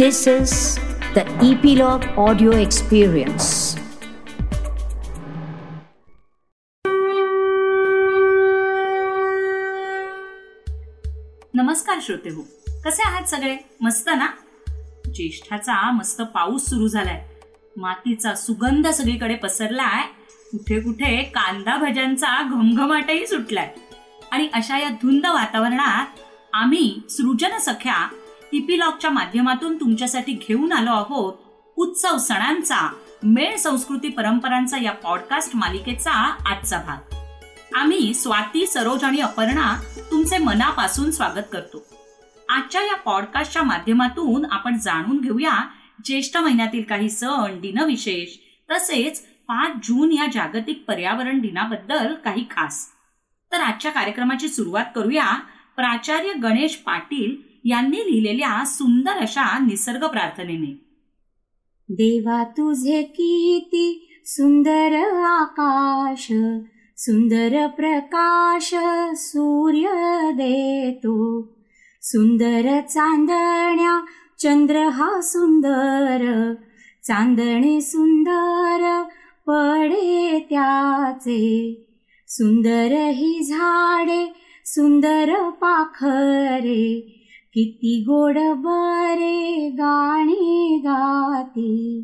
This is the Epilogue Audio Experience. नमस्कार श्रोते हो. कसे आहात सगळे? मस्त ना? ज्येष्ठाचा मस्त पाऊस सुरू झालाय. मातीचा सुगंध सगळीकडे पसरलाय. कुठे कुठे कांदा भज्यांचा घमघमाटही सुटलाय. आणि अशा या धुंद वातावरणात आम्ही सृजन सख्या इपिलॉगच्या माध्यमातून तुमच्यासाठी घेऊन आलो आहोत उत्सव सणांचा मेळ संस्कृती परंपरांचा या पॉडकास्ट मालिकेचा आजचा भाग. आम्ही स्वाती सरोज आणि अपर्णा तुमचे मनापासून स्वागत करतो. आजच्या या पॉडकास्टच्या माध्यमातून आपण जाणून घेऊया ज्येष्ठ महिन्यातील काही सण दिनविशेष तसेच पाच जून या जागतिक पर्यावरण दिनाबद्दल काही खास. तर आजच्या कार्यक्रमाची सुरुवात करूया प्राचार्य गणेश पाटील यांनी लिहिलेल्या सुंदर अशा निसर्ग प्रार्थनेने. देवा तुझे किती सुंदर आकाश सुंदर प्रकाश सूर्य देतो. सुंदर चांदण्या चंद्र हा सुंदर चांदणे सुंदर पडे त्याचे. सुंदर ही झाडे सुंदर पाखरे किती गोड बरे गाणे गाती.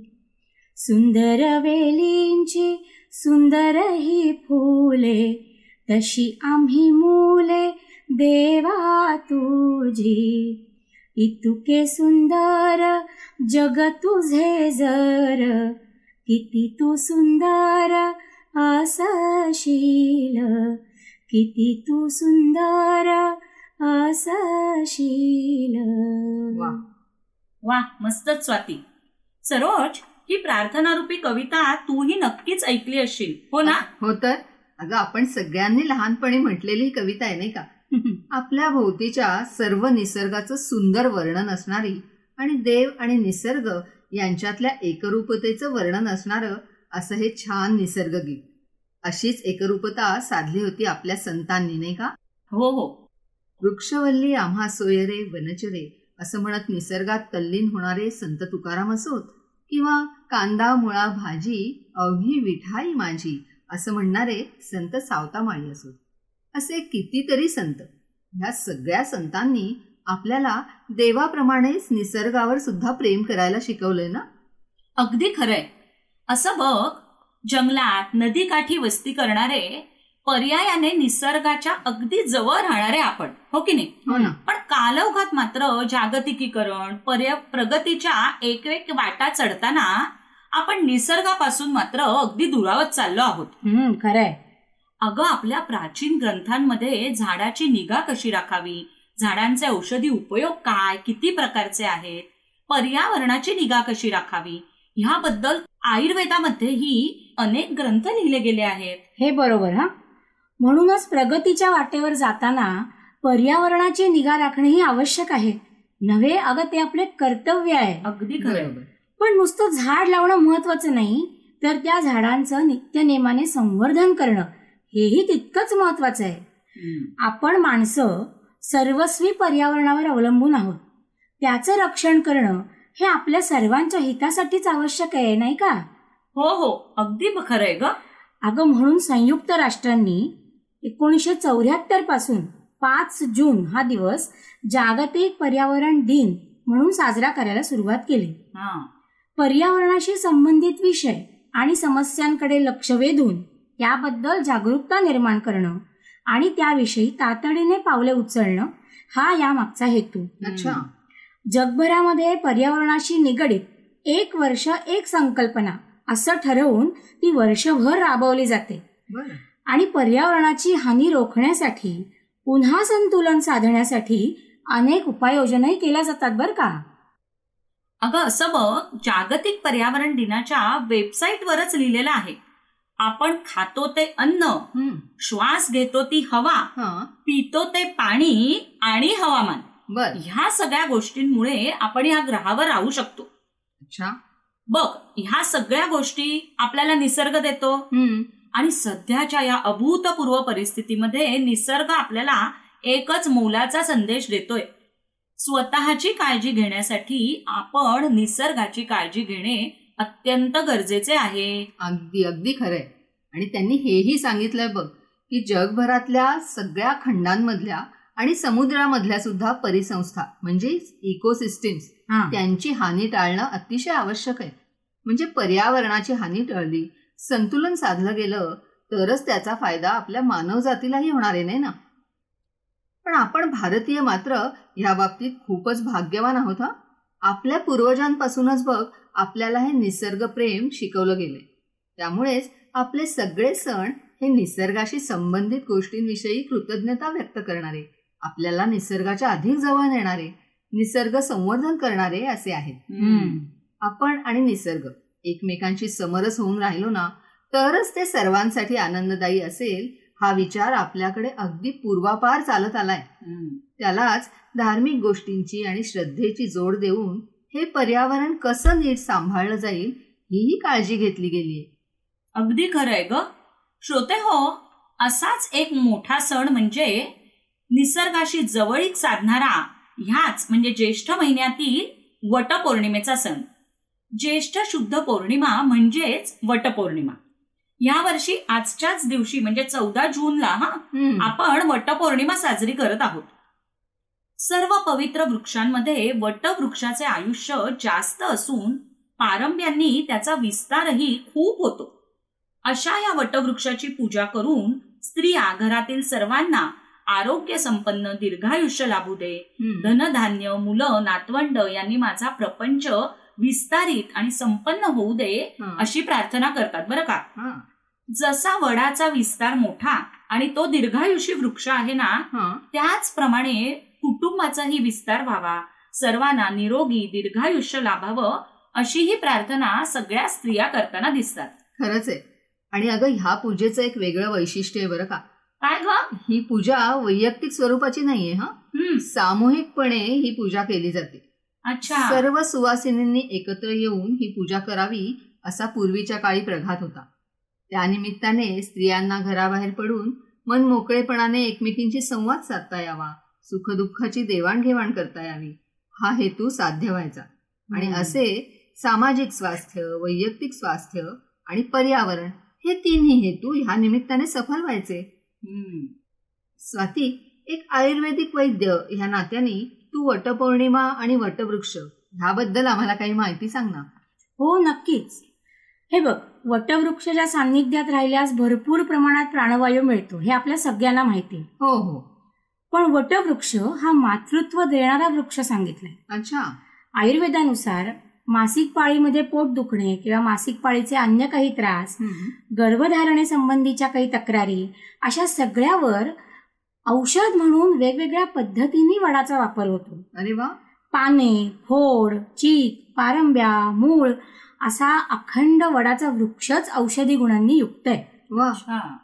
सुंदर वेलींची सुंदर ही फुले तशी आम्ही मुले देवा तुझी. इतुके सुंदर जग तुझे जर किती तू सुंदर असशील. किती तू सुंदर असशील वा. वा मस्तच स्वाती. सरोज ही प्रार्थनारूपी कविता तूही नक्कीच ऐकली असशील हो ना? हो तर? अगं आपण सगळ्यांनी लहानपणी म्हटलेली ही कविता आहे नाही का? आपल्या भोवतीच्या सर्व निसर्गाचं सुंदर वर्णन असणारी आणि देव आणि निसर्ग यांच्यातल्या एकरूपतेचं वर्णन असणारं असं हे छान निसर्ग गीत अशीच एकरूपता साधली होती आपल्या संतांनी नाही का? हो हो. वृक्षवल्ली आम्हा सोयरे वनचरे असं म्हणत निसर्गात तल्लीन होणारे संत तुकाराम असोत. किंवा कांदा मुळा भाजी अवघी विठाई माझी असं म्हणणारे संत सावतामाळी असोत. असे कितीतरी संत. ह्या सगळ्या संतांनी आपल्याला देवाप्रमाणेच निसर्गावर सुद्धा प्रेम करायला शिकवलंय ना? अगदी खरंय. असं बघ जंगलात नदीकाठी वस्ती करणारे पर्यायाने निसर्गाच्या अगदी जवळ राहणारे आपण. हो की नाही? हो पण कालौघात मात्र जागतिकीकरण पर्य प्रगतीच्या एक एक वाटा चढताना आपण निसर्गापासून मात्र अगदी दुरावत चाललो आहोत. खरंय. अगं आपल्या प्राचीन ग्रंथांमध्ये झाडाची निगा कशी राखावी? झाडांचे औषधी उपयोग काय? किती प्रकारचे आहेत? पर्यावरणाची निगा कशी राखावी? ह्याबद्दल आयुर्वेदामध्येही अनेक ग्रंथ लिहिले गेले आहेत. हे बरोबर हा. म्हणूनच प्रगतीच्या वाटेवर जाताना पर्यावरणाची निगा राखणे ही आवश्यक आहे. नव्हे अगं ते आपले कर्तव्य आहे. अगदी खरं पण नुसतं झाड लावणं महत्वाचं नाही तर त्या झाडांचं नित्यनेमाने संवर्धन करणं हेही तितकंच महत्वाचं आहे. आपण माणसं सर्वस्वी पर्यावरणावर अवलंबून आहोत. त्याचं रक्षण करणं हे आपल्या सर्वांच्या हितासाठीच आवश्यक आहे नाही का? हो हो. अगदी खरंय ग. अगं म्हणून संयुक्त राष्ट्रांनी एकोणीसशे चौऱ्याहत्तरपासून पाच जून हा दिवस जागतिक पर्यावरण दिन म्हणून साजरा करायला सुरुवात केली. पर्यावरणाशी संबंधित विषय आणि समस्यांकडे लक्ष वेधून त्याबद्दल जागरूकता निर्माण करणं आणि त्याविषयी तातडीने पावले उचलणं हा यामागचा हेतू. अच्छा. जगभरामध्ये पर्यावरणाशी निगडीत एक वर्ष एक संकल्पना असं ठरवून ती वर्षभर राबवली जाते. आणि पर्यावरणाची हानी रोखण्यासाठी पुन्हा संतुलन साधण्यासाठी अनेक उपाययोजनाही केल्या जातात बरं का? अगं असं बघ जागतिक पर्यावरण दिनाच्या वेबसाईटवरच लिहिलेलं आहे. आपण खातो ते अन्न श्वास घेतो ती हवा पितो ते पाणी आणि हवामान. बर. ह्या सगळ्या गोष्टींमुळे आपण या ग्रहावर राहू शकतो. अच्छा. बघ ह्या सगळ्या गोष्टी आपल्याला निसर्ग देतो. आणि सध्याच्या या अभूतपूर्व परिस्थितीमध्ये निसर्ग आपल्याला एकच मोलाचा संदेश देतोय. स्वतःची काळजी घेण्यासाठी आपण निसर्गाची काळजी घेणे अत्यंत गरजेचे आहे. अगदी अगदी खरंय. आणि त्यांनी हेही सांगितलंय बघ की जगभरातल्या सगळ्या खंडांमधल्या आणि समुद्रामधल्या सुद्धा परिसंस्था म्हणजे इकोसिस्टीम्स हा. त्यांची हानी टाळणं अतिशय आवश्यक आहे. म्हणजे पर्यावरणाची हानी टळली संतुलन साधलं गेलं तरच त्याचा फायदा आपल्या मानवजातीलाही होणार आहे नाही ना? पण आपण भारतीय मात्र ह्या बाबतीत खूपच भाग्यवान आहोत हा? आपल्या पूर्वजांपासूनच बघ आपल्याला हे निसर्गप्रेम शिकवलं गेलंय. त्यामुळेच आपले सगळे सण हे निसर्गाशी संबंधित गोष्टींविषयी कृतज्ञता व्यक्त करणारे आपल्याला निसर्गाच्या अधिक जवळ नेणारे निसर्ग संवर्धन करणारे असे आहेत. हम्म. आपण आणि निसर्ग. एकमेकांशी समरस होऊन राहिलो ना तरच ते सर्वांसाठी आनंददायी असेल हा विचार आपल्याकडे अगदी पूर्वापार चालत आलाय. त्यालाच धार्मिक गोष्टींची आणि श्रद्धेची जोड देऊन हे पर्यावरण कसं नीट सांभाळलं जाईल हीही काळजी घेतली गेलीय. अगदी खरंय ग. श्रोते हो असाच एक मोठा सण म्हणजे निसर्गाशी जवळीक साधणारा ह्याच म्हणजे ज्येष्ठ महिन्यातील वटपौर्णिमेचा सण. ज्येष्ठ शुद्ध पौर्णिमा म्हणजेच वटपौर्णिमा या वर्षी आजच्याच दिवशी म्हणजे चौदा जूनला हा. आपण वटपौर्णिमा साजरी करत आहोत सर्व पवित्र वृक्षांमध्ये वटवृक्षाचे आयुष्य जास्त असून पारंब्यांनी त्याचा विस्तारही खूप होतो अशा या वटवृक्षाची पूजा करून स्त्रिया घरातील सर्वांना आरोग्य संपन्न दीर्घायुष्य लाभू दे. धनधान्य मुलं नातवंड यांनी माझा प्रपंच विस्तारित आणि संपन्न होऊ दे. अशी प्रार्थना करतात. बरं का. जसा वडाचा विस्तार मोठा आणि तो दीर्घायुषी वृक्ष आहे ना. त्याचप्रमाणे कुटुंबाचाही विस्तार व्हावा. सर्वांना निरोगी दीर्घायुष्य लाभावं अशी ही प्रार्थना सगळ्या स्त्रिया करताना दिसतात. खरंच आहे. आणि अगं ह्या पूजेचं एक वेगळं वैशिष्ट्य आहे बरं का. काय ग? ही पूजा वैयक्तिक स्वरूपाची नाहीये हा. सामूहिकपणे ही पूजा केली जाते. अच्छा. सर्व सुवासिनींनी एकत्र येऊन ही पूजा करावी असा पूर्वीच्या काळी प्रघात होता. त्यानिमित्ताने स्त्रियांना घराबाहेर पडून मन मोकळेपणाने एकमेकींशी संवाद साधता यावा सुखदुःखाची देवाणघेवाण करता यावी हा हेतू साध्य व्हायचा. आणि. असे सामाजिक स्वास्थ्य वैयक्तिक स्वास्थ्य आणि पर्यावरण हे तिन्ही हेतू ह्या निमित्ताने सफल व्हायचे. स्वाती एक आयुर्वेदिक वैद्य ह्या नात्याने तू वटपौर्णिमा आणि वटवृक्ष ह्याबद्दल आम्हाला काही माहिती सांग ना. हो नक्कीच. हे बघ वटवृक्षाच्या सान्निध्यात राहिल्यास भरपूर प्रमाणात प्राणवायू मिळतो हे आपल्या सगळ्यांना माहिती. हो हो. पण वटवृक्ष हा मातृत्व देणारा वृक्ष सांगितलाय. अच्छा. आयुर्वेदानुसार मासिक पाळीमध्ये पोट दुखणे किंवा मासिक पाळीचे अन्य काही त्रास गर्भधारणेसंबंधीच्या काही तक्रारी अशा सगळ्यावर औषध म्हणून वेगवेगळ्या पद्धतीने वडाचा वापर होतो. अरे वा. पाने खोड चीक पारंब्या मूळ असा अखंड वडाचा वृक्षच औषधी गुणांनी युक्त आहे. वा.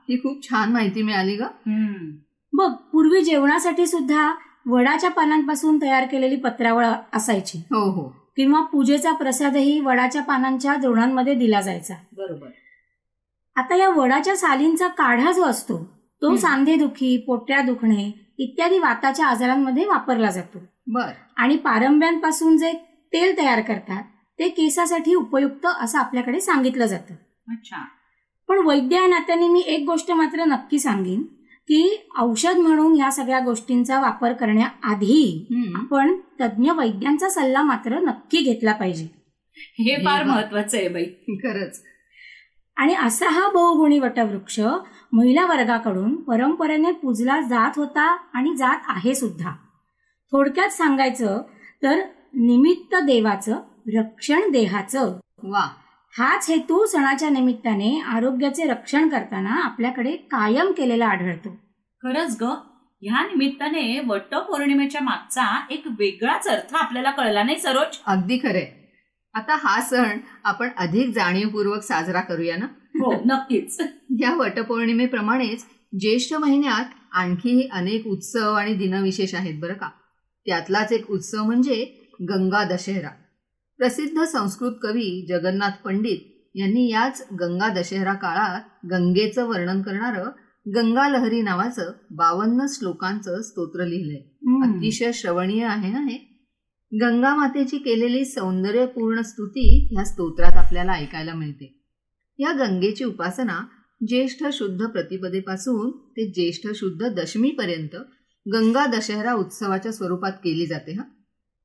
ही खूप छान माहिती मिळाली ग. हम्म, बघ पूर्वी जेवणासाठी सुद्धा वडाच्या पानांपासून तयार केलेली पत्रावळ असायची. हो हो. किंवा पूजेचा प्रसादही वडाच्या पानांच्या द्रोणांमध्ये दिला जायचा. बरोबर. आता या वडाच्या सालींचा काढा जो असतो तो. सांधेदुखी पोट्या दुखणे इत्यादी वाताच्या आजारांमध्ये वापरला जातो. बर. आणि पारंब्यांपासून जे तेल तयार करतात ते केसासाठी उपयुक्त असं आपल्याकडे सांगितलं जातं. अच्छा. पण वैद्य या नात्याने मी एक गोष्ट मात्र नक्की सांगेन की औषध म्हणून या सगळ्या गोष्टींचा वापर करण्याआधी. आपण तज्ज्ञ वैद्यांचा सल्ला मात्र नक्की घेतला पाहिजे. हे फार. महत्वाचं आहे बाई. खरंच. आणि असा हा बहुगुणी वटवृक्ष महिला वर्गाकडून परंपरेने पूजला जात होता आणि जात आहे सुद्धा. थोडक्यात सांगायचं तर निमित्त देवाचं रक्षण देहाचं. वा. हाच हेतू सणाच्या निमित्ताने आरोग्याचे रक्षण करताना आपल्याकडे कायम केलेला आढळतो. खरंच ग ह्या निमित्ताने वटपौर्णिमेच्या मागचा एक वेगळाच अर्थ आपल्याला कळला नाही सरोज? अगदी खरंय. आता हा सण आपण अधिक जाणीवपूर्वक साजरा करूया ना? हो नक्कीच. या वटपौर्णिमेप्रमाणेच ज्येष्ठ महिन्यात आणखीही अनेक उत्सव आणि दिनविशेष आहेत बरं का. त्यातलाच एक उत्सव म्हणजे गंगा दशहरा. प्रसिद्ध संस्कृत कवी जगन्नाथ पंडित यांनी याच गंगा दशहरा काळात गंगेचं वर्णन करणारं गंगा लहरी नावाचं बावन्न श्लोकांचं स्तोत्र लिहिलंय. अतिशय श्रवणीय आहे ना हे? गंगा मातेची केलेली सौंदर्यपूर्ण स्तुती ह्या स्तोत्रात आपल्याला ऐकायला मिळते. या गंगेची उपासना ज्येष्ठ शुद्ध प्रतिपदेपासून ते ज्येष्ठ शुद्ध दशमीपर्यंत गंगा दशहरा उत्सवाच्या स्वरूपात केली जाते हा.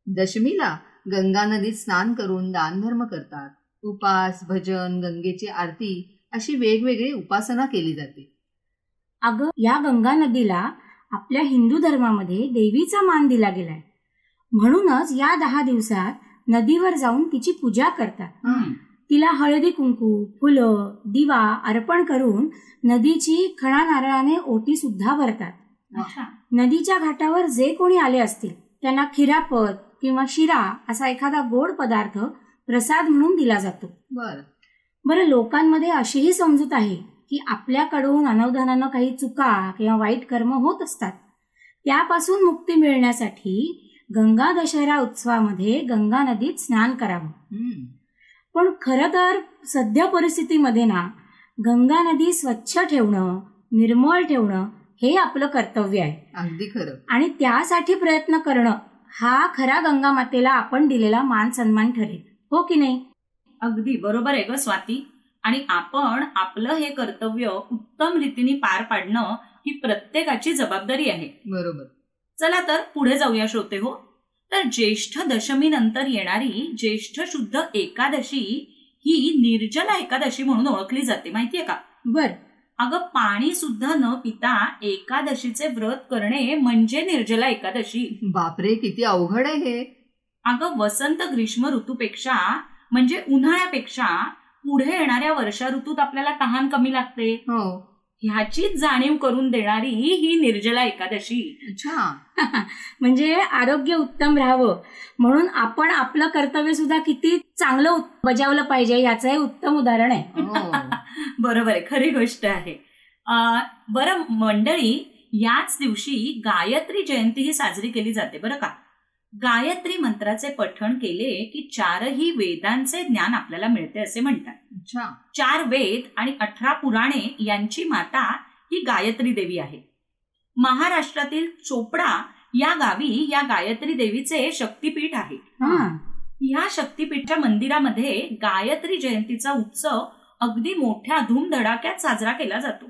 दशमीला गंगा नदीत स्नान करून दानधर्म करतात. उपास भजन गंगेची आरती अशी वेगवेगळी उपासना केली जाते. अगं या गंगा नदीला आपल्या हिंदू धर्मामध्ये देवीचा मान दिला गेलाय. म्हणूनच या दहा दिवसात नदीवर जाऊन तिची पूजा करतात. तिला हळदी कुंकू फुलं दिवा अर्पण करून नदीची खणा नारळाने ओटी सुद्धा भरतात. नदीच्या घाटावर जे कोणी आले असतील त्यांना खिरापत किंवा शिरा असा एखादा गोड पदार्थ प्रसाद म्हणून दिला जातो. बर. बरं लोकांमध्ये अशीही समजूत आहे की आपल्याकडून अनवधानानं काही चुका किंवा वाईट कर्म होत असतात. त्यापासून मुक्ती मिळण्यासाठी गंगा दशहरा उत्सवामध्ये गंगा नदीत स्नान करावं. पण खरं तर सध्या परिस्थितीमध्ये ना गंगा नदी स्वच्छ ठेवणं निर्मळ ठेवणं हे आपलं कर्तव्य आहे. अगदी खरं. आणि त्यासाठी प्रयत्न करणं हा खरा गंगा मातेला आपण दिलेला मान सन्मान ठरेल. हो की नाही? अगदी बरोबर आहे ग स्वाती. आणि आपण आपलं हे कर्तव्य उत्तम रीतीने पार पाडणं ही प्रत्येकाची जबाबदारी आहे. बरोबर. चला तर पुढे जाऊया श्रोते हो. तर ज्येष्ठ दशमी नंतर येणारी ज्येष्ठ शुद्ध एकादशी ही निर्जला एकादशी म्हणून ओळखली जाते माहितीये का? बर. अगं पाणी सुद्धा न पिता एकादशीचे व्रत करणे म्हणजे निर्जला एकादशी. बापरे किती अवघड आहे हे. अगं वसंत ग्रीष्म ऋतूपेक्षा म्हणजे उन्हाळ्यापेक्षा पुढे येणाऱ्या वर्षा ऋतूत आपल्याला तहान कमी लागते. हो. ह्याचीच जाणीव करून देणारी ही निर्जला एकादशी. अच्छा. म्हणजे आरोग्य उत्तम राहावं. म्हणून आपण आपलं कर्तव्य सुद्धा किती चांगलं बजावलं पाहिजे याचं हे उत्तम उदाहरण आहे. हो. बरोबर आहे. खरी गोष्ट आहे. बरं मंडळी याच दिवशी गायत्री जयंती ही साजरी केली जाते बरं का? गायत्री मंत्राचे पठण केले की चारही वेदांचे ज्ञान आपल्याला मिळते असे म्हणतात. चार वेद आणि अठरा पुराणे यांची माता ही गायत्री देवी आहे. महाराष्ट्रातील चोपडा या गावी या गायत्री देवीचे शक्तीपीठ आहे. हा. या शक्तीपीठच्या मंदिरामध्ये गायत्री जयंतीचा उत्सव अगदी मोठ्या धूमधडाक्यात साजरा केला जातो.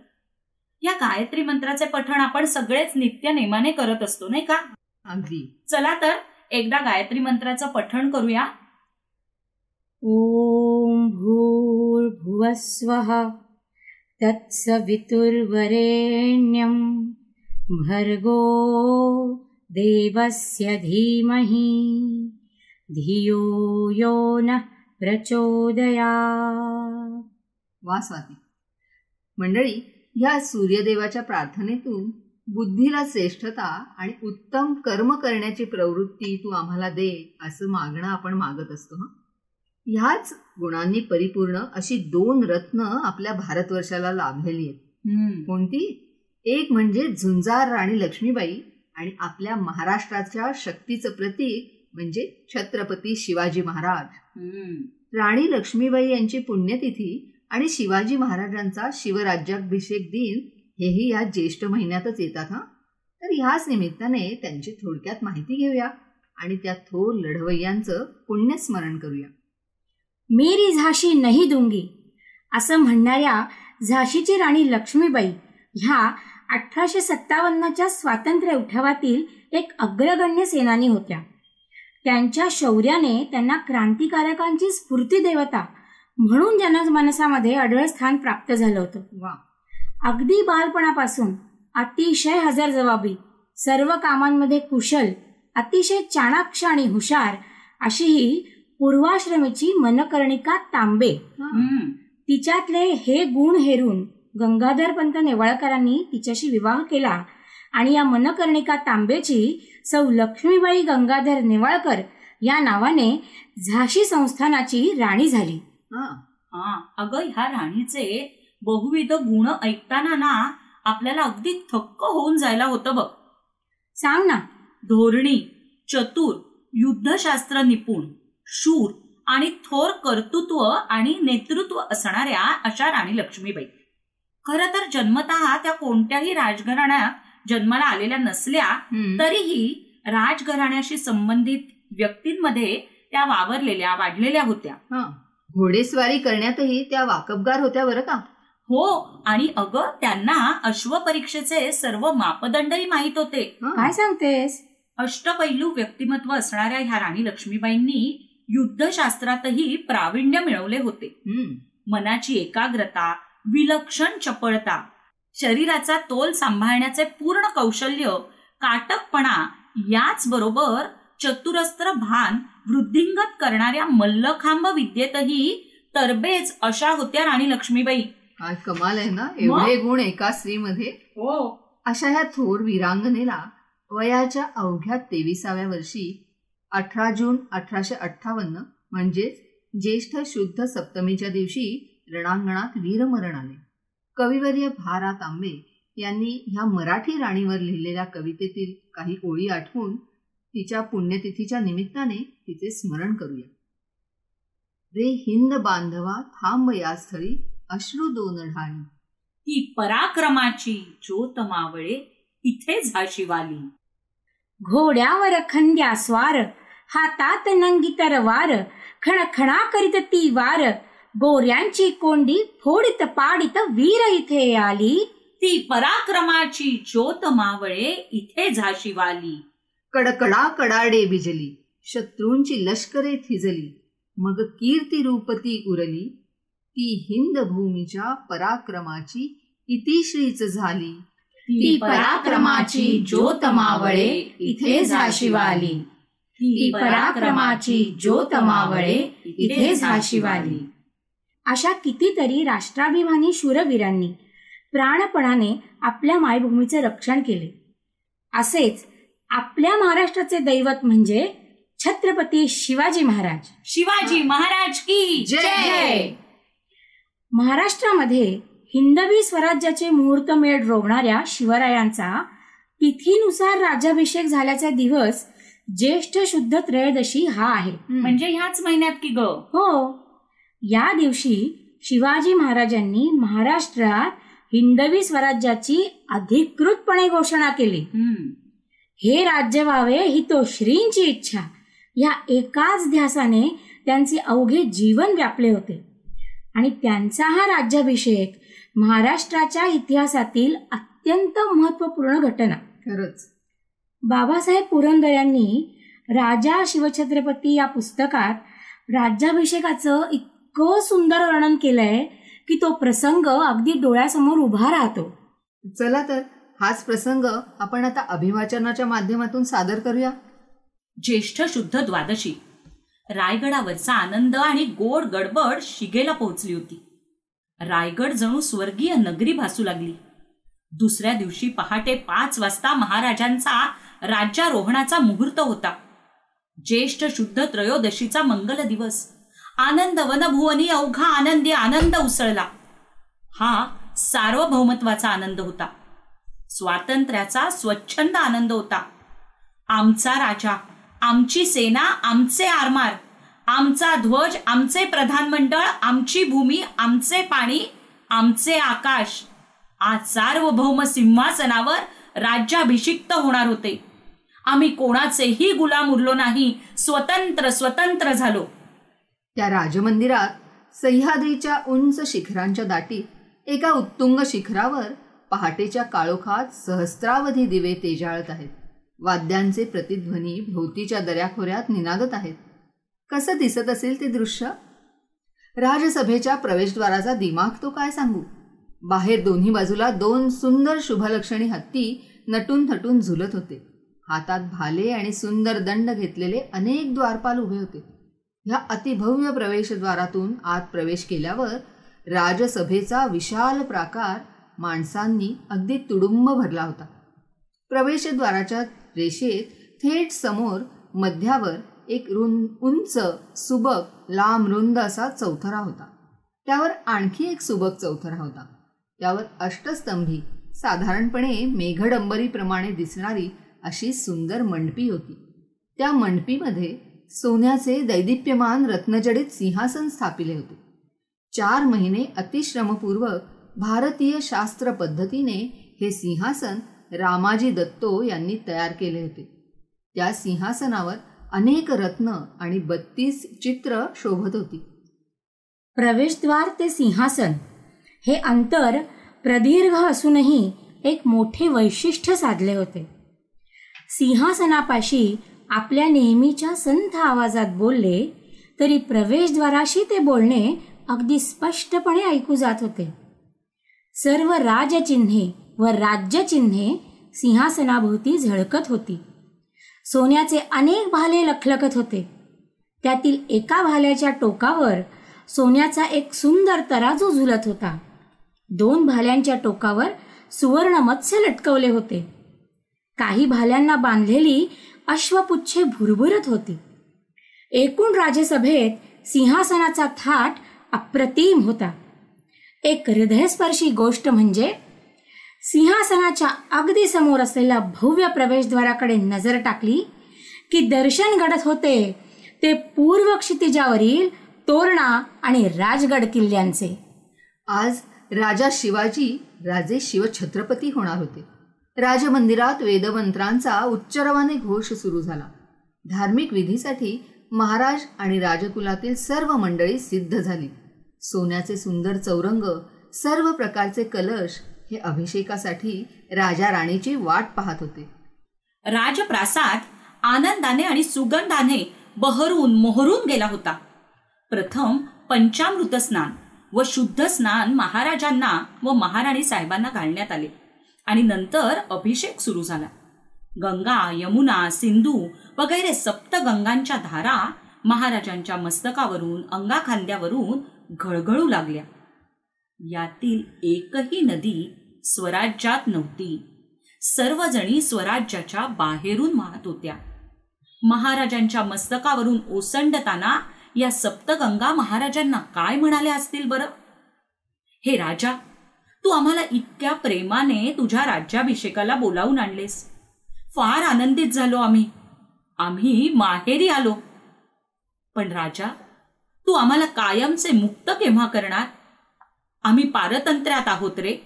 या गायत्री मंत्राचे पठण आपण सगळेच नित्य नेमाने करत असतो नाही का? अगदी. चला तर एकदा गायत्री मंत्राचं पठण करूया. ॐ भूर्भुवस्वः तत्सवितुर्वरेण्यं भर्गो देवस्य धीमहि धियो यो नः प्रचोदयात्. वा स्वाती मंडळी या सूर्यदेवाच्या प्रार्थनेतून बुद्धीला श्रेष्ठता आणि उत्तम कर्म करण्याची प्रवृत्ती तू आम्हाला दे असं मागणं आपण मागत असतो हं? ह्याच गुणांनी परिपूर्ण अशी दोन रत्न आपल्या भारतवर्षाला लाभलेली आहेत. कोणती? एक म्हणजे झुंजार राणी लक्ष्मीबाई आणि आपल्या महाराष्ट्राच्या शक्तीचं प्रतीक म्हणजे छत्रपती शिवाजी महाराज. राणी लक्ष्मीबाई यांची पुण्यतिथी आणि शिवाजी महाराजांचा शिवराज्याभिषेक दिन हेही या ज्येष्ठ महिन्यातच येतात हा? तर ह्याच निमित्ताने त्यांची थोडक्यात माहिती घेऊया आणि त्या थोर लढवय्यांचं पुण्यस्मरण करूया. मेरी झाशी नाही दुंगी असं म्हणणाऱ्या झाशीची राणी लक्ष्मीबाई ह्या अठराशे सत्तावन्नच्या स्वातंत्र्य उठावातील एक अग्रगण्य सेनानी होत्या. त्यांच्या शौर्याने त्यांना क्रांतिकारकांची स्फूर्ती देवता म्हणून जनमानसामध्ये अढळ स्थान प्राप्त झालं होतं. वा अगदी बालपणापासून अतिशय हजरजबाबी सर्व कामांमध्ये कुशल अतिशय चाणाक्ष आणि हुशार अशी ही पूर्वाश्रमीची मनकर्णिका तांबे. तिच्यातले हे गुण हेरून गंगाधर पंत नेवाळकरांनी तिच्याशी विवाह केला आणि या मनकर्णिका तांबेची सौ लक्ष्मीबाई गंगाधर नेवाळकर या नावाने झाशी संस्थानाची राणी झाली. अगं ह्या राणीचे बहुविध गुण ऐकताना ना आपल्याला अगदी थक्क होऊन जायला होतं बघ. सांग ना. धोरणी चतुर युद्धशास्त्र निपुण शूर आणि थोर कर्तृत्व आणि नेतृत्व असणाऱ्या अशा राणी लक्ष्मीबाई. खरं तर जन्मतः त्या कोणत्याही राजघराण्यात जन्माला आलेल्या नसल्या. तरीही राजघराण्याशी संबंधित व्यक्तींमध्ये त्या वावरलेल्या वाढलेल्या होत्या. हा. घोडेस्वारी करण्यातही त्या वाकबगार होत्या बरं का? हो आणि अगं त्यांना अश्वपरीक्षेचे सर्व मापदंडही माहीत होते. काय सांगतेस अष्टपैलू व्यक्तिमत्व असणाऱ्या ह्या राणी लक्ष्मीबाईंनी युद्धशास्त्रातही प्रावीण्य मिळवले होते. मनाची एकाग्रता विलक्षण चपळता शरीराचा तोल सांभाळण्याचे पूर्ण कौशल्य काटकपणा याच बरोबर चतुरस्त्र भान वृद्धिंगत करणाऱ्या मल्लखांब विद्येतही तरबेज अशा होत्या राणी लक्ष्मीबाई कमाल आहे ना? एवढे गुण एका स्त्रीमध्ये. हो. अशा ह्या थोर वीरांगनेला वयाच्या अवघ्या तेविसाव्या वर्षी अठरा जून अठराशे अठ्ठावन्न म्हणजेच ज्येष्ठ शुद्ध सप्तमीच्या दिवशी रणांगणात वीरमरण आले. कविवर्य भा रा तांबे यांनी ह्या मराठी राणीवर लिहिलेल्या कवितेतील काही ओळी आठवून तिच्या पुण्यतिथीच्या निमित्ताने तिचे स्मरण करूया. रे हिंद बांधवा थांब या स्थळी. अश्रू दोन ढाळी ती पराक्रमाची ज्योत मावळे इथे झाशीवाली. घोड्यावर खंद्या स्वार हातात नंगी तरवार खणखणा करीत ती वार गोऱ्यांची कोंडी फोडीत पाडीत वीर इथे आली. ती पराक्रमाची ज्योत मावळे इथे झाशीवाली. कडकडा कडाडे बिजली शत्रूंची लष्करे थिजली मग कीर्ती रूपती उरली ती हिंद भूमीच्या पराक्रमाची इतिश्रीच झाली. ती पराक्रमाची ज्योत मावळे इथे झाशीवाली. ती पराक्रमाची ज्योत मावळे इथे झाशीवाली. अशा कितीतरी राष्ट्राभिमानी शूरवीरांनी प्राणपणाने आपल्या मायभूमीचे रक्षण केले. असेच आपल्या महाराष्ट्राचे दैवत म्हणजे छत्रपती शिवाजी महाराज. शिवाजी महाराज की जय! महाराष्ट्रामध्ये हिंदवी स्वराज्याचे मुहूर्तमेढ रोवणाऱ्या शिवरायांचा तिथीनुसार राज्याभिषेक झाल्याचा दिवस ज्येष्ठ शुद्ध त्रयोदशी हा आहे. म्हणजे ह्याच महिन्यात की ग? हो. या दिवशी शिवाजी महाराजांनी महाराष्ट्रात हिंदवी स्वराज्याची अधिकृतपणे घोषणा केली. हे राज्य व्हावे ही तो श्रींची इच्छा. या एकाच ध्यासाने त्यांचे अवघे जीवन व्यापले होते. आणि त्यांचा हा राज्याभिषेक महाराष्ट्राच्या इतिहासातील अत्यंत महत्त्वपूर्ण घटना. खरंच. बाबासाहेब पुरंदर यांनी राजा शिवछत्रपती या पुस्तकात राज्याभिषेकाचं इतकं सुंदर वर्णन केलंय की तो प्रसंग अगदी डोळ्यासमोर उभा राहतो. चला तर हाच प्रसंग आपण आता अभिवाचनाच्या माध्यमातून सादर करूया. ज्येष्ठ शुद्ध द्वादशी. रायगडावरचा आनंद आणि गोड गडबड शिगेला पोहोचली होती. रायगड जणू स्वर्गीय नगरी भासू लागली. दुसऱ्या दिवशी पहाटे पाच वाजता महाराजांचा राज्यारोहणाचा मुहूर्त होता. ज्येष्ठ शुद्ध त्रयोदशीचा मंगल दिवस. आनंद वनभुवनी अवघा आनंदी आनंद उसळला. हा सार्वभौमत्वाचा आनंद होता. स्वातंत्र्याचा स्वच्छंद आनंद होता. आमचा राजा आमची सेना आमचे आरमार आमचा ध्वज आमचे प्रधानमंडळ आमची भूमी आमचे पाणी आमचे आकाश. आज सार्वभौम सिंहासनावर राज्याभिषिक्त होणार होते. आम्ही कोणाचेही गुलाम उरलो नाही स्वतंत्र स्वतंत्र झालो. त्या राजमंदिरात सह्याद्रीच्या उंच शिखरांच्या दाटी एका उत्तुंग शिखरावर पहाटेच्या काळोखात सहस्त्रावधी दिवे तेजाळत आहेत. वाद्यांचे प्रतिध्वनी भोवतीच्या दऱ्याखोऱ्यात निनादत आहेत. कसं दिसत असेल ते दृश्य? राजसभेच्या प्रवेशद्वाराचा दिमाग तो काय सांगू? बाहेर दोन्ही बाजूला दोन सुंदर शुभलक्षणी हत्ती नटून थटून झुलत होते. हातात भाले आणि सुंदर दंड घेतलेले अनेक द्वारपाल उभे होते. ह्या अतिभव्य प्रवेशद्वारातून आत प्रवेश केल्यावर राजसभेचा विशाल प्राकार माणसांनी अगदी तुडुंब भरला होता. प्रवेशद्वाराच्या रेषेत थेट समोर मध्यावर एक रुं उंच सुबक लांब रुंद असा चौथरा होता. त्यावर आणखी एक सुबक चौथरा होता. त्यावर अष्टस्तंभी साधारणपणे मेघडंबरीप्रमाणे दिसणारी अशी सुंदर मंडपी होती. त्या मंडपीमध्ये सोन्याचे दैदिप्यमान रत्नजडित सिंहासन स्थापिले होते. चार महिने अतिश्रमपूर्वक भारतीय शास्त्र पद्धतीने हे सिंहासन रामाजी दत्तो यांनी तयार केले होते. त्या सिंहासनावर अनेक रत्न आणि बत्तीस चित्र शोभत होती. प्रवेशद्वार ते सिंहासन हे अंतर प्रदीर्घ असूनही एक मोठे वैशिष्ट्य साधले होते. सिंहासनापाशी आपल्या नेहमीच्या संथ आवाजात बोलले तरी प्रवेशद्वाराशी ते बोलणे अगदी स्पष्टपणे ऐकू जात होते. सर्व राजचिन्हे व राज्यचिन्हे सिंहासनाभोवती झळकत होती. सोन्याचे अनेक भाले लखलखत होते. त्यातील एका भाल्याच्या टोकावर सोन्याचा एक सुंदर तराजू झुलत होता. दोन भाल्यांच्या टोकावर सुवर्ण मत्स्य लटकवले होते. काही भाल्यांना बांधलेली अश्वपुच्छे भुरभुरत होती. एकूण राजसभेत सिंहासनाचा थाट अप्रतिम होता. एक हृदयस्पर्शी गोष्ट म्हणजे सिंहासनाच्या अगदी समोर असलेल्या भव्य प्रवेशद्वाराकडे नजर टाकली की दर्शन घडत होते. ते पूर्व क्षितिजावरील तोरणा आणि राजगड किल्ल्यांचे. आज राजा शिवाजी राजे शिवछत्रपती होणार होते. राजमंदिरात वेदमंत्रांचा उच्चरवाने घोष सुरू झाला. धार्मिक विधीसाठी महाराज आणि राजकुलातील सर्व मंडळी सिद्ध झाली. सोन्याचे सुंदर चौरंग सर्व प्रकारचे कलश हे अभिषेकासाठी राजा राणीची वाट पाहत होते. राजप्रासाद आनंदाने आणि सुगंधाने बहरून मोहरून गेला होता. प्रथम पंचामृत स्नान व शुद्ध स्नान महाराजांना व महाराणी साहेबांना घालण्यात आले आणि नंतर अभिषेक सुरू झाला. गंगा यमुना सिंधू वगैरे सप्तगंगांच्या धारा महाराजांच्या मस्तकावरून अंगाखांद्यावरून घळघळू लागल्या. यातील एकही नदी स्वराज्यात नव्हती. सर्वजणी स्वराज्याच्या बाहेरून वाहत होत्या. महाराजांच्या मस्तकावरून ओसंडताना या सप्तगंगा महाराजांना काय म्हणाल्या असतील बरं? हे राजा तू आम्हाला इतक्या प्रेमाने तुझ्या राज्याभिषेकाला बोलावून आणलेस. फार आनंदित झालो आम्ही. आम्ही माहेरी आलो. पण राजा तू आम्हाला कायमचे मुक्त केव्हा करणार? आम्ही पारतंत्र्यात आहोत रे.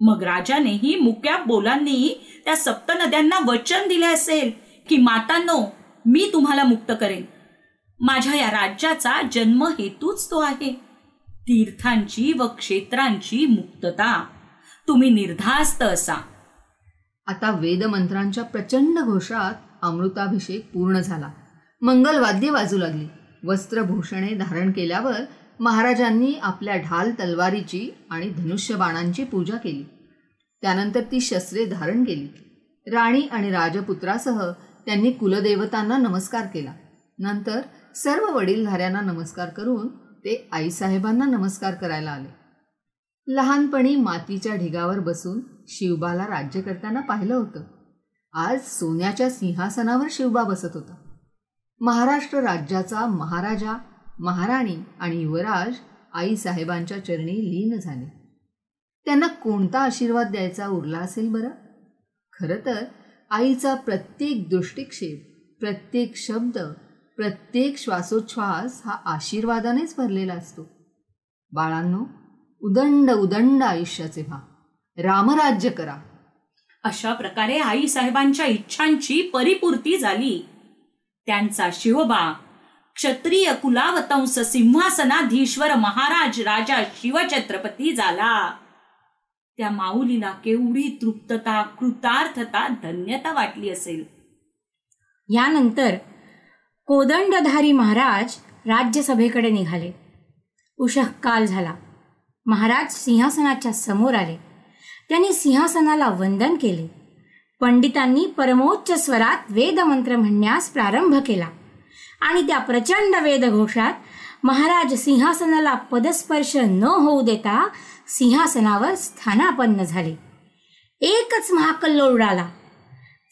मग राजानेही मुक्या बोलांनी त्या सप्त नद्यांना वचन दिले असेल की मातांनो मी तुम्हाला मुक्त करेन. माझ्या या राज्याचा जन्म हेतूच तो आहे. तीर्थांची व क्षेत्रांची मुक्तता. तुम्ही निर्धास्त असा. आता वेदमंत्रांच्या प्रचंड घोषात अमृताभिषेक पूर्ण झाला. मंगलवाद्य वाजू लागली. वस्त्रभूषणे धारण केल्यावर महाराजांनी आपल्या ढाल तलवारीची आणि धनुष्यबाणांची पूजा केली. त्यानंतर ती शस्त्रे धारण केली. राणी आणि राजपुत्रासह त्यांनी कुलदेवतांना नमस्कार केला. नंतर सर्व वडीलधाऱ्यांना नमस्कार करून ते आईसाहेबांना नमस्कार करायला आले. लहानपणी मातीच्या ढिगावर बसून शिवबाला राज्य करताना पाहिलं होतं. आज सोन्याच्या सिंहासनावर शिवबा बसत होता. महाराष्ट्र राज्याचा महाराजा महाराणी आणि युवराज आईसाहेबांच्या चरणी लीन झाले. त्यांना कोणता आशीर्वाद द्यायचा उरला असेल बरं? खरं तर आईचा प्रत्येक दृष्टिक्षेप प्रत्येक शब्द प्रत्येक श्वासोच्छ्वास हा आशीर्वादानेच भरलेला असतो. बाळांनो उदंड उदंड आयुष्याचे व्हा. रामराज्य करा. अशा प्रकारे आई साहेबांच्या इच्छांची परिपूर्ती झाली. त्यांचा शिवबा क्षत्रिय कुलावतंस सिंहासनाधीश्वर महाराज राजा शिवछत्रपती झाला. त्या माऊलीला केवढी तृप्तता कृतार्थता धन्यता वाटली असेल. यानंतर कोदंडधारी महाराज राज्यसभेकडे निघाले. उषःकाल झाला. महाराज सिंहासनाच्या समोर आले. त्यांनी सिंहासनाला वंदन केले. पंडितांनी परमोच्च स्वरात वेदमंत्र म्हणण्यास प्रारंभ केला. आणि त्या प्रचंड वेदघोषात महाराज सिंहासनाला पदस्पर्श न होऊ देता सिंहासनावर स्थानापन्न झाले. एकच महाकल्लोळ उडाला.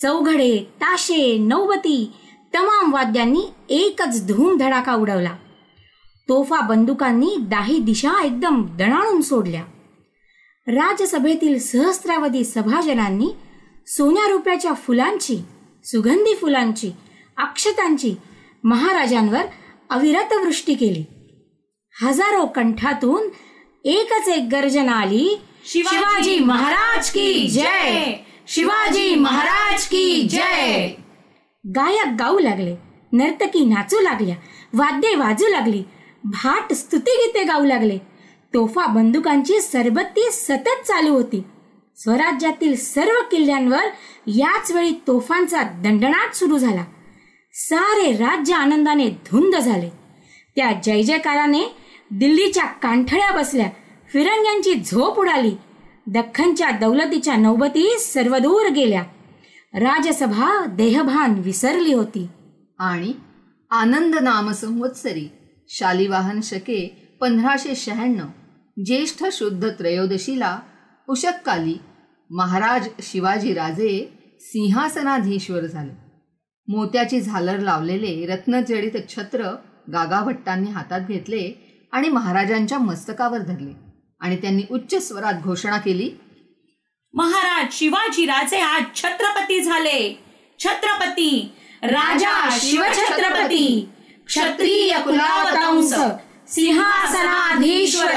चौघडे ताशे नौबती तमाम वाद्यांनी एकच धूम धडाका उडवला. तोफा बंदुकांनी दाही दिशा एकदम दणाणून सोडल्या. राज्यसभेतील सहस्रावधी सभाजनांनी सोन्या रुपयाच्या फुलांची सुगंधी फुलांची अक्षतांची महाराजांवर अविरत वृष्टी केली. हजारो कंठातून एकच एक गर्जना आली शिवाजी महाराज की जय! शिवाजी महाराज की जय! गायक गाऊ लागले नर्तकी नाचू लागल्या वाद्ये वाजू लागली भाट स्तुतिगीते गाऊ लागले. तोफा बंदुकांची सरबत्ती सतत चालू होती. स्वराज्यातील सर्व किल्ल्यांवर याच वेळी तोफांचा दंडनाट सुरू झाला. सारे राज्य आनंदाने धुंद झाले. त्या जय जयकाराने दिल्लीच्या कांठळ्या बसल्या. फिरंग्यांची झोप उडाली. दख्खनच्या दौलतीच्या नौबती सर्वदूर गेल्या. राजसभा देहभान विसरली होती. आणि आनंद नाम संवत्सरी शालिवाहन शके पंधराशे शहाण्णव ज्येष्ठ शुद्ध त्रयोदशीला उशककाली महाराज शिवाजी राजे सिंहासनाधीश्वर झाले. मोत्याची झालर लावलेले रत्नजडित छत्र गागाभट्टांनी हातात घेतले आणि महाराजांच्या मस्तकावर धरले. आणि त्यांनी उच्च स्वरात घोषणा केली महाराज शिवाजी राजे आज छत्रपती झाले. छत्रपती राजा शिवछत्रपती क्षत्रिय कुलावतांस सिंहासनाधीश्वर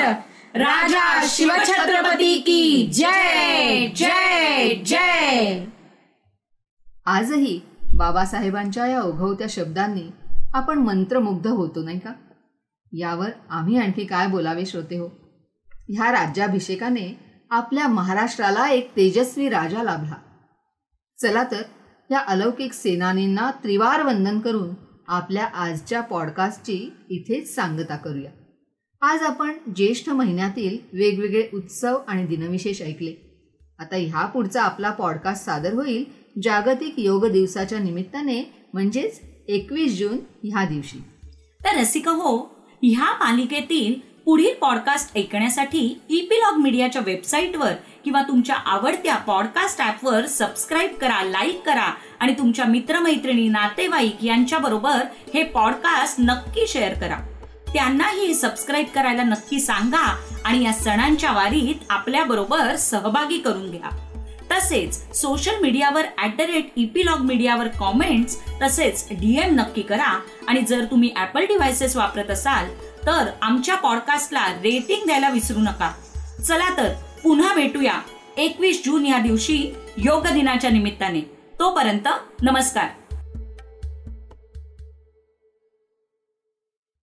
राजा शिवछत्रपती की जय जय जय. आजही बाबासाहेबांच्या या ओघवत्या शब्दांनी आपण मंत्रमुग्ध होतो नाही का? यावर आम्ही आणखी काय बोलावे श्रोते हो? ह्या राज्याभिषेकाने आपल्या महाराष्ट्राला एक तेजस्वी राजा लाभला. चला तर या अलौकिक सेनानींना त्रिवार वंदन करून आपल्या आजच्या पॉडकास्टची इथेच सांगता करूया. आज आपण ज्येष्ठ महिन्यातील वेगवेगळे उत्सव आणि दिनविशेष ऐकले. आता ह्या पुढचा आपला पॉडकास्ट सादर होईल जागतिक योग दिवसाच्या निमित्ताने म्हणजेच एकवीस जून ह्या दिवशी. तर रसिक हो ह्या मालिकेतील पुढील पॉडकास्ट ऐकण्यासाठी इपिलॉग मीडियाच्या वेबसाईटवर किंवा तुमच्या आवडत्या पॉडकास्ट ॲपवर सबस्क्राईब करा लाईक करा आणि तुमच्या मित्रमैत्रिणी नातेवाईक यांच्याबरोबर हे पॉडकास्ट नक्की शेअर करा. त्यांनाही सबस्क्राईब करायला नक्की सांगा आणि या सणांच्या वारीत आपल्याबरोबर सहभागी करून घ्या. तसेच सोशल मीडियावर ऍट द रेट इपिलॉग मीडियावर कॉमेंट्स तसेच डीएम नक्की करा. आणि जर तुम्ही ऍपल डिव्हायसेस वापरत असाल तर आमच्या पॉडकास्टला रेटिंग द्यायला विसरू नका. चला तर पुन्हा भेटूया एकवीस जून या दिवशी योग दिनाच्या निमित्ताने. तोपर्यंत नमस्कार.